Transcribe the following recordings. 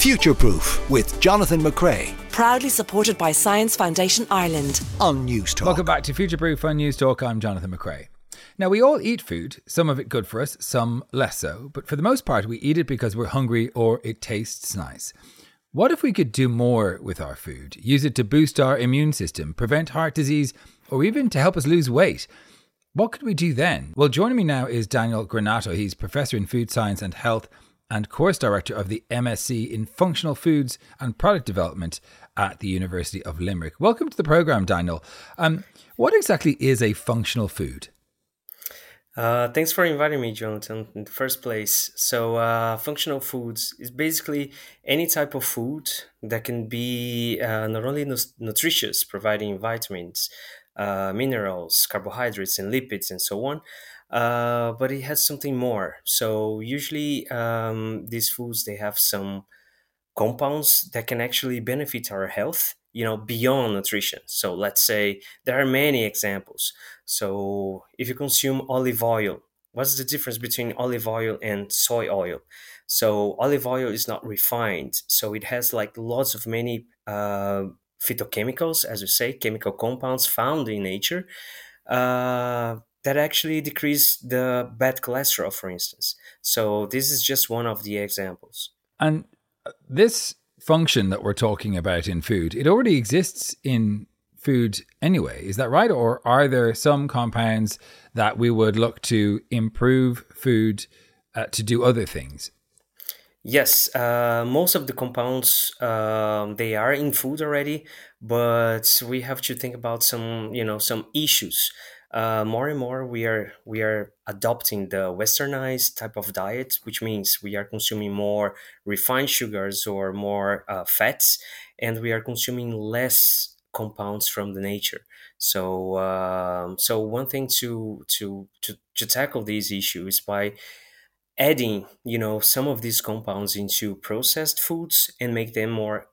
Future Proof with Jonathan McCrea Proudly supported by Science Foundation Ireland. on Newstalk. Welcome back to Future Proof on Newstalk. I'm Jonathan McCrea. Now, we all eat food, some of it good for us, some less so, but for the most part, we eat it because we're hungry or it tastes nice. What if we could do more with our food? Use it to boost our immune system, prevent heart disease, or even to help us lose weight? What could we do then? Well, joining me now is Daniel Granato. He's professor in food science and health and course director of the MSc in functional foods and product development at the University of Limerick. Welcome to the program, Daniel. Um, what exactly is a functional food? Uh, thanks for inviting me, Jonathan, in the first place. So, uh, functional foods is basically any type of food that can be uh, not only nu- nutritious, providing vitamins, uh, minerals, carbohydrates, and lipids, and so on, uh, but it has something more. So, usually, um, these foods they have some compounds that can actually benefit our health you know beyond nutrition. So let's say there are many examples. So if you consume olive oil what's the difference between olive oil and soy oil? So olive oil is not refined so it has like lots of many uh, phytochemicals as you say chemical compounds found in nature. Uh, that actually decrease the bad cholesterol for instance so this is just one of the examples And uh, this function that we're talking about in food, it already exists in food anyway. Is that right? Or are there some compounds that we would look to improve food uh, to do other things? Yes, uh, most of the compounds um, they are in food already, but we have to think about some you know some issues. Uh, more and more, we are we are adopting the westernized type of diet, which means we are consuming more refined sugars or more uh, fats, and we are consuming less compounds from the nature. So, um, so one thing to to to to tackle these issues is by adding you know some of these compounds into processed foods and make them more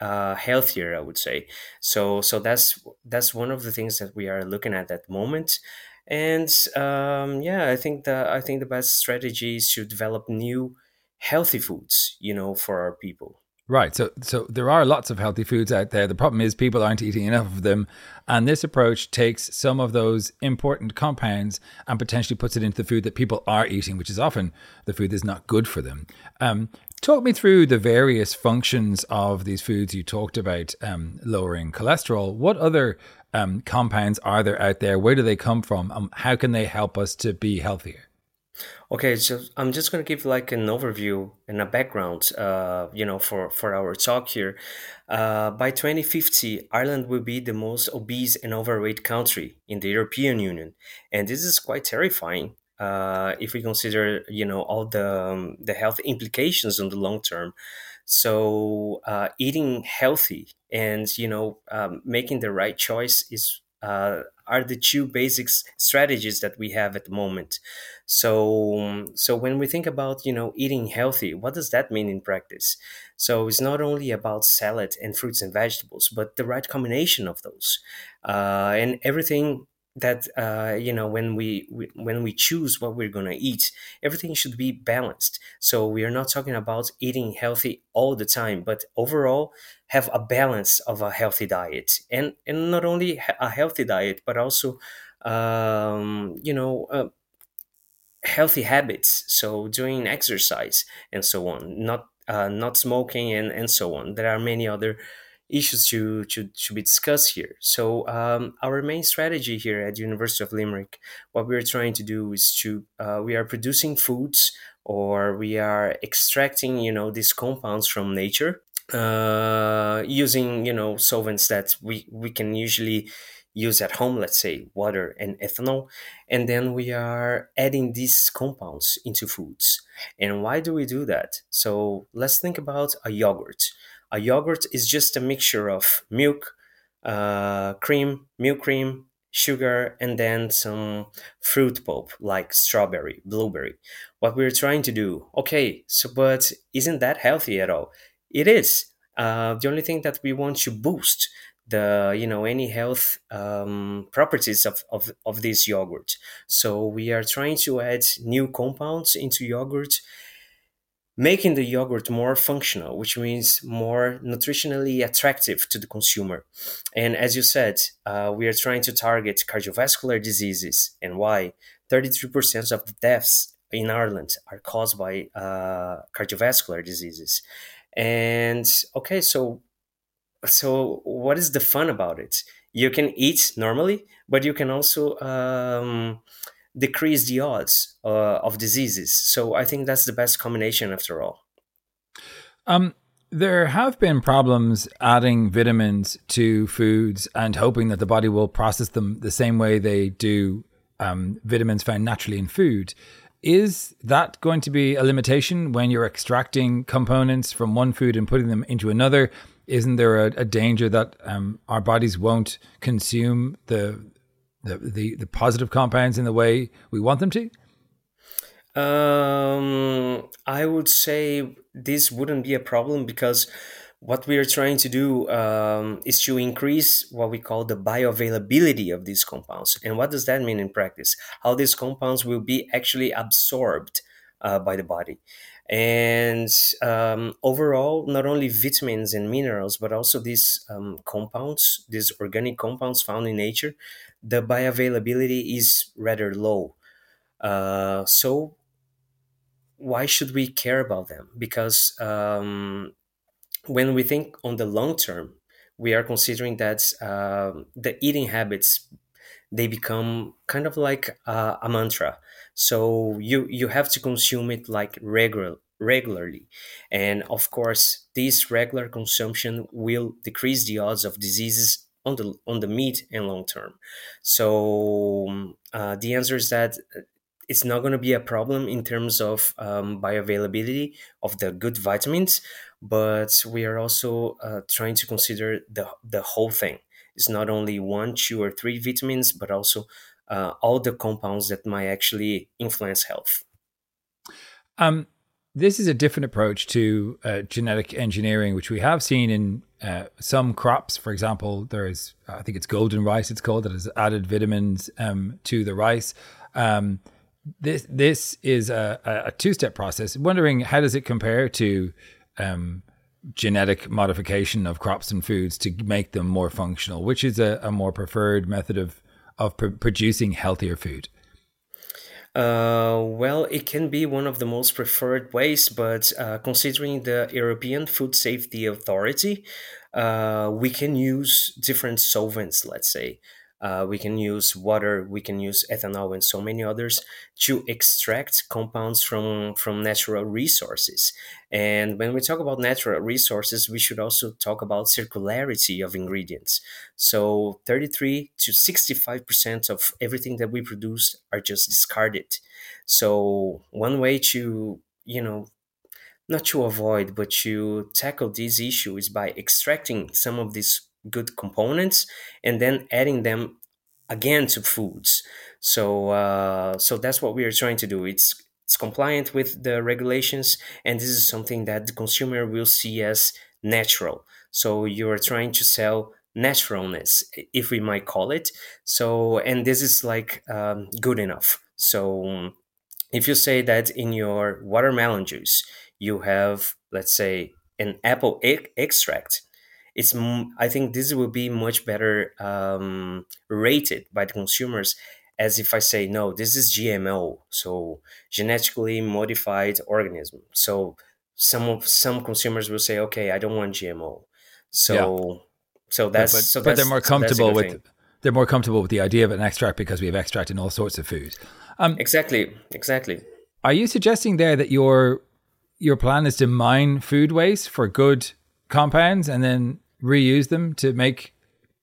uh, healthier i would say so so that's that's one of the things that we are looking at at the moment and um, yeah i think the i think the best strategy is to develop new healthy foods you know for our people Right. So so there are lots of healthy foods out there. The problem is people aren't eating enough of them. And this approach takes some of those important compounds and potentially puts it into the food that people are eating, which is often the food that's not good for them. Um, talk me through the various functions of these foods you talked about um, lowering cholesterol. What other um, compounds are there out there? Where do they come from? Um, how can they help us to be healthier? Okay, so I'm just going to give like an overview and a background, uh, you know, for, for our talk here. Uh, by 2050, Ireland will be the most obese and overweight country in the European Union, and this is quite terrifying uh, if we consider, you know, all the um, the health implications on the long term. So, uh, eating healthy and you know um, making the right choice is uh, are the two basic strategies that we have at the moment. So, so when we think about you know eating healthy, what does that mean in practice? So it's not only about salad and fruits and vegetables, but the right combination of those, uh, and everything that uh, you know when we, we when we choose what we're gonna eat, everything should be balanced. So we are not talking about eating healthy all the time, but overall have a balance of a healthy diet, and and not only a healthy diet, but also um, you know. Uh, healthy habits so doing exercise and so on not uh, not smoking and and so on there are many other issues to to, to be discussed here so um, our main strategy here at the university of limerick what we're trying to do is to uh, we are producing foods or we are extracting you know these compounds from nature uh, using you know solvents that we we can usually use at home, let's say water and ethanol, and then we are adding these compounds into foods. And why do we do that? So let's think about a yogurt. A yogurt is just a mixture of milk, uh, cream, milk cream, sugar, and then some fruit pulp like strawberry, blueberry. What we're trying to do, okay, so but isn't that healthy at all? It is. Uh, the only thing that we want to boost the you know any health um, properties of, of, of this yogurt so we are trying to add new compounds into yogurt making the yogurt more functional, which means more nutritionally attractive to the consumer. And as you said, uh, we are trying to target cardiovascular diseases. And why? 33% of the deaths in Ireland are caused by uh, cardiovascular diseases. And okay, so so what is the fun about it? You can eat normally, but you can also um, decrease the odds uh, of diseases. So I think that's the best combination after all. Um, there have been problems adding vitamins to foods and hoping that the body will process them the same way they do um, vitamins found naturally in food. Is that going to be a limitation when you're extracting components from one food and putting them into another? Isn't there a, a danger that um, our bodies won't consume the the, the, the positive compounds in the way we want them to? Um, I would say this wouldn't be a problem because what we are trying to do um, is to increase what we call the bioavailability of these compounds. And what does that mean in practice? How these compounds will be actually absorbed uh, by the body. And um, overall, not only vitamins and minerals, but also these um, compounds, these organic compounds found in nature, the bioavailability is rather low. Uh, so why should we care about them? Because um, when we think on the long term, we are considering that uh, the eating habits they become kind of like uh, a mantra. So you you have to consume it like regular regularly, and of course, this regular consumption will decrease the odds of diseases on the on the mid and long term. So uh, the answer is that it's not going to be a problem in terms of um, bioavailability of the good vitamins, but we are also uh, trying to consider the the whole thing. It's not only one, two, or three vitamins, but also uh, all the compounds that might actually influence health. Um, this is a different approach to uh, genetic engineering, which we have seen in uh, some crops. For example, there is, I think it's golden rice, it's called, that has added vitamins um, to the rice. Um, this this is a, a two step process. Wondering how does it compare to um, genetic modification of crops and foods to make them more functional? Which is a, a more preferred method of of pr- producing healthier food? Uh, well, it can be one of the most preferred ways, but uh, considering the European Food Safety Authority, uh, we can use different solvents, let's say. Uh, we can use water, we can use ethanol, and so many others to extract compounds from, from natural resources. And when we talk about natural resources, we should also talk about circularity of ingredients. So 33 to 65% of everything that we produce are just discarded. So one way to, you know, not to avoid, but to tackle this issue is by extracting some of these good components and then adding them again to foods. So uh, so that's what we are trying to do. It's it's compliant with the regulations, and this is something that the consumer will see as natural. So you are trying to sell naturalness, if we might call it. So and this is like um, good enough. So if you say that in your watermelon juice you have, let's say, an apple e- extract, it's I think this will be much better um, rated by the consumers as if I say no, this is GMO, so genetically modified organism. So some of some consumers will say, okay, I don't want GMO. So yeah. so that's but, but, so but they're more comfortable with thing. they're more comfortable with the idea of an extract because we have extract in all sorts of food. Um, exactly, exactly. Are you suggesting there that your your plan is to mine food waste for good compounds and then reuse them to make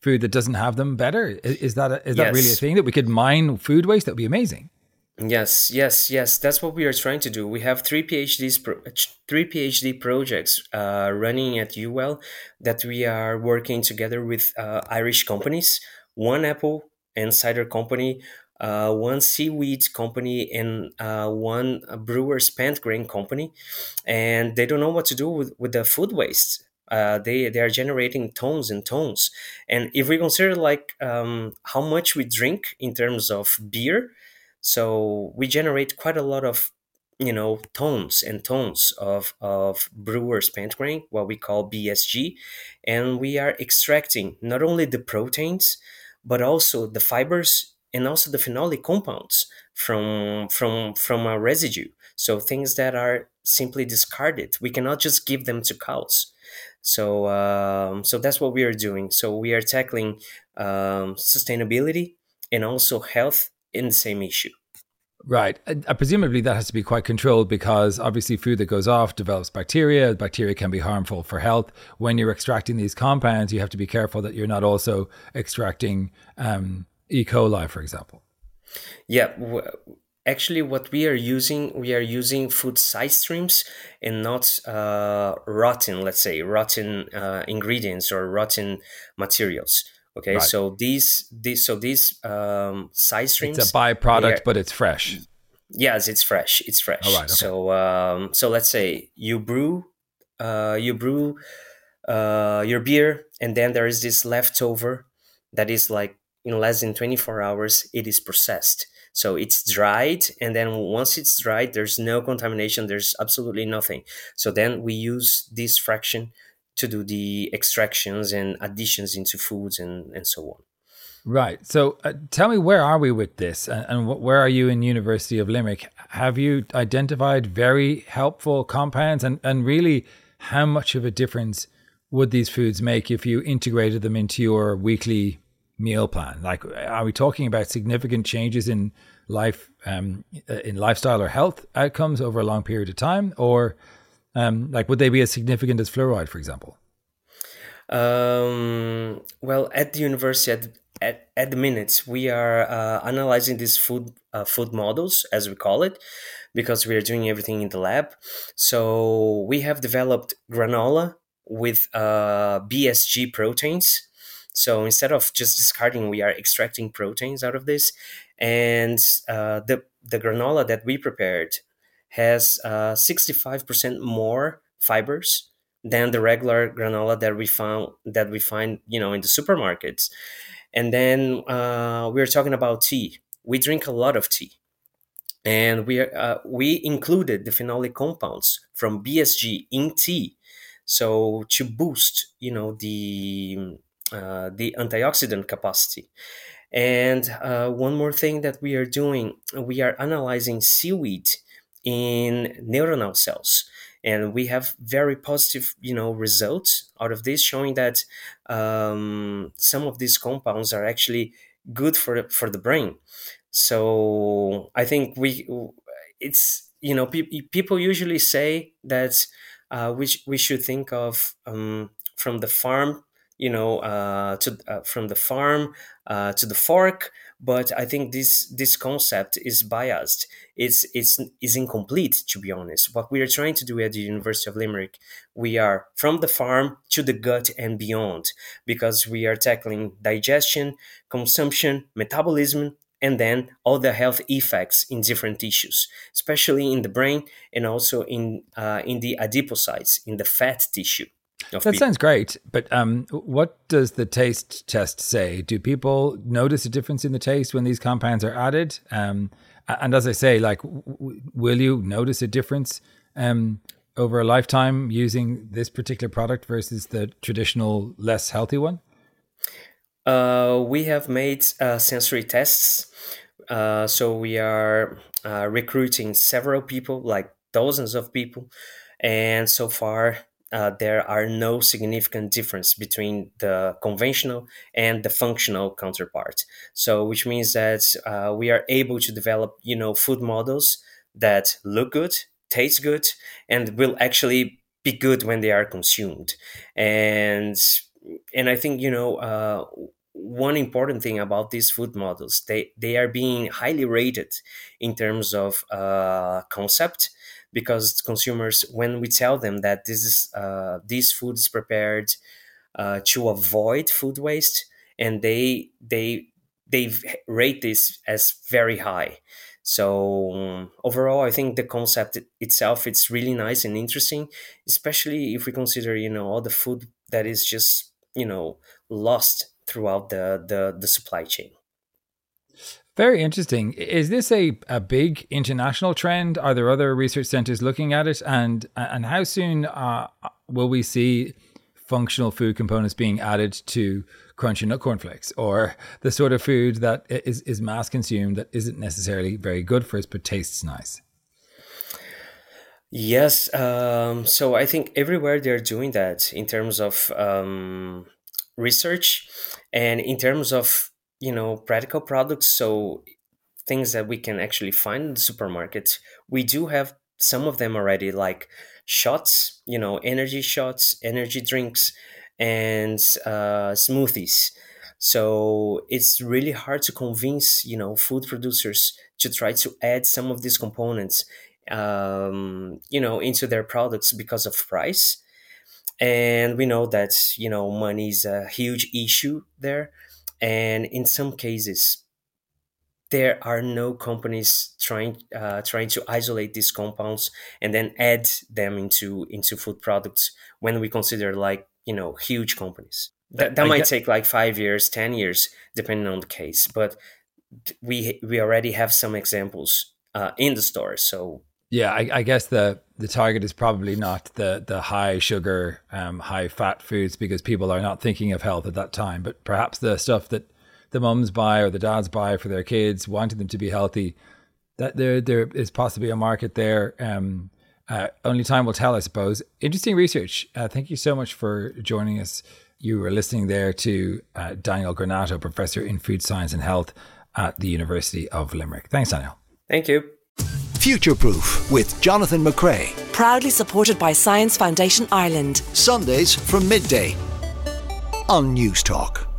food that doesn't have them better? Is that a, is yes. that really a thing that we could mine food waste? That would be amazing. Yes, yes, yes. That's what we are trying to do. We have three PhDs, three PhD projects uh, running at UL that we are working together with uh, Irish companies. One apple and cider company, uh, one seaweed company, and uh, one brewer spent grain company, and they don't know what to do with, with the food waste uh, they they are generating tons and tons. And if we consider like um, how much we drink in terms of beer, so we generate quite a lot of you know tons and tons of of brewer's spent grain what we call bsg and we are extracting not only the proteins but also the fibers and also the phenolic compounds from from from a residue. So things that are simply discarded we cannot just give them to cows so um, so that's what we are doing so we are tackling um, sustainability and also health in the same issue Right. Uh, presumably, that has to be quite controlled because obviously, food that goes off develops bacteria. Bacteria can be harmful for health. When you're extracting these compounds, you have to be careful that you're not also extracting um, E. coli, for example. Yeah. Actually, what we are using, we are using food side streams and not uh, rotten, let's say, rotten uh, ingredients or rotten materials. Okay, right. so these these so these um, side streams. It's a byproduct, are, but it's fresh. Yes, it's fresh. It's fresh. Right, okay. So um, so let's say you brew uh, you brew uh, your beer, and then there is this leftover that is like in less than twenty four hours. It is processed. So it's dried, and then once it's dried, there's no contamination. There's absolutely nothing. So then we use this fraction to do the extractions and additions into foods and, and so on. Right. So uh, tell me, where are we with this? And, and where are you in University of Limerick? Have you identified very helpful compounds? And, and really, how much of a difference would these foods make if you integrated them into your weekly meal plan? Like, are we talking about significant changes in life, um, in lifestyle or health outcomes over a long period of time? Or um, like, would they be as significant as fluoride, for example? Um, well, at the university, at, at, at the minute, we are uh, analyzing these food uh, food models, as we call it, because we are doing everything in the lab. So we have developed granola with uh, BSG proteins. So instead of just discarding, we are extracting proteins out of this, and uh, the the granola that we prepared has uh, 65% more fibers than the regular granola that we found that we find you know in the supermarkets. And then uh, we are talking about tea. We drink a lot of tea. And we uh, we included the phenolic compounds from BSG in tea. So to boost you know the uh, the antioxidant capacity. And uh, one more thing that we are doing we are analyzing seaweed in neuronal cells. And we have very positive you know results out of this showing that um, some of these compounds are actually good for for the brain. So i think we it's you know pe- people usually say that uh, we, we should think of um, from the farm you know uh, to uh, from the farm uh, to the fork but I think this this concept is biased. It's it's is incomplete to be honest. What we are trying to do at the University of Limerick, we are from the farm to the gut and beyond, because we are tackling digestion, consumption, metabolism, and then all the health effects in different tissues, especially in the brain and also in uh, in the adipocytes, in the fat tissue. That sounds great, but um, what does the taste test say? Do people notice a difference in the taste when these compounds are added? Um, and as I say, like, w- will you notice a difference um, over a lifetime using this particular product versus the traditional, less healthy one? Uh, we have made uh, sensory tests. Uh, so we are uh, recruiting several people, like dozens of people. And so far, uh, there are no significant difference between the conventional and the functional counterpart. So, which means that uh, we are able to develop, you know, food models that look good, taste good, and will actually be good when they are consumed. And and I think you know. Uh, one important thing about these food models they they are being highly rated in terms of uh, concept because consumers when we tell them that this is uh, this food is prepared uh, to avoid food waste and they they they rate this as very high. So um, overall i think the concept itself it's really nice and interesting especially if we consider you know all the food that is just you know lost throughout the the, the supply chain Very interesting. Is this a, a big international trend? Are there other research centers looking at it? And and how soon uh, will we see functional food components being added to crunchy nut cornflakes or the sort of food that is, is mass consumed that isn't necessarily very good for us but tastes nice? Yes. Um, so I think everywhere they're doing that in terms of um, research and in terms of you know practical products so things that we can actually find in the supermarket we do have some of them already like shots you know energy shots energy drinks and uh, smoothies. So it's really hard to convince you know food producers to try to add some of these components um, you know into their products because of price. And we know that you know money is a huge issue there and in some cases there are no companies trying uh, trying to isolate these compounds and then add them into into food products when we consider like you know huge companies. That, that might get- take like five years ten years depending on the case but we we already have some examples uh, in the store so yeah, I, I, guess the the target is probably not the the high sugar, um, high fat foods because people are not thinking of health at that time. But perhaps the stuff that the mums buy or the dads buy for their kids, wanting them to be healthy, that there there is possibly a market there. Um, uh, only time will tell, I suppose. Interesting research. Uh, thank you so much for joining us. You were listening there to uh, Daniel Granato, professor in food science and health at the University of Limerick. Thanks, Daniel. Thank you. Future Proof with Jonathan McCrea. Proudly supported by Science Foundation Ireland. Sundays from midday on Newstalk.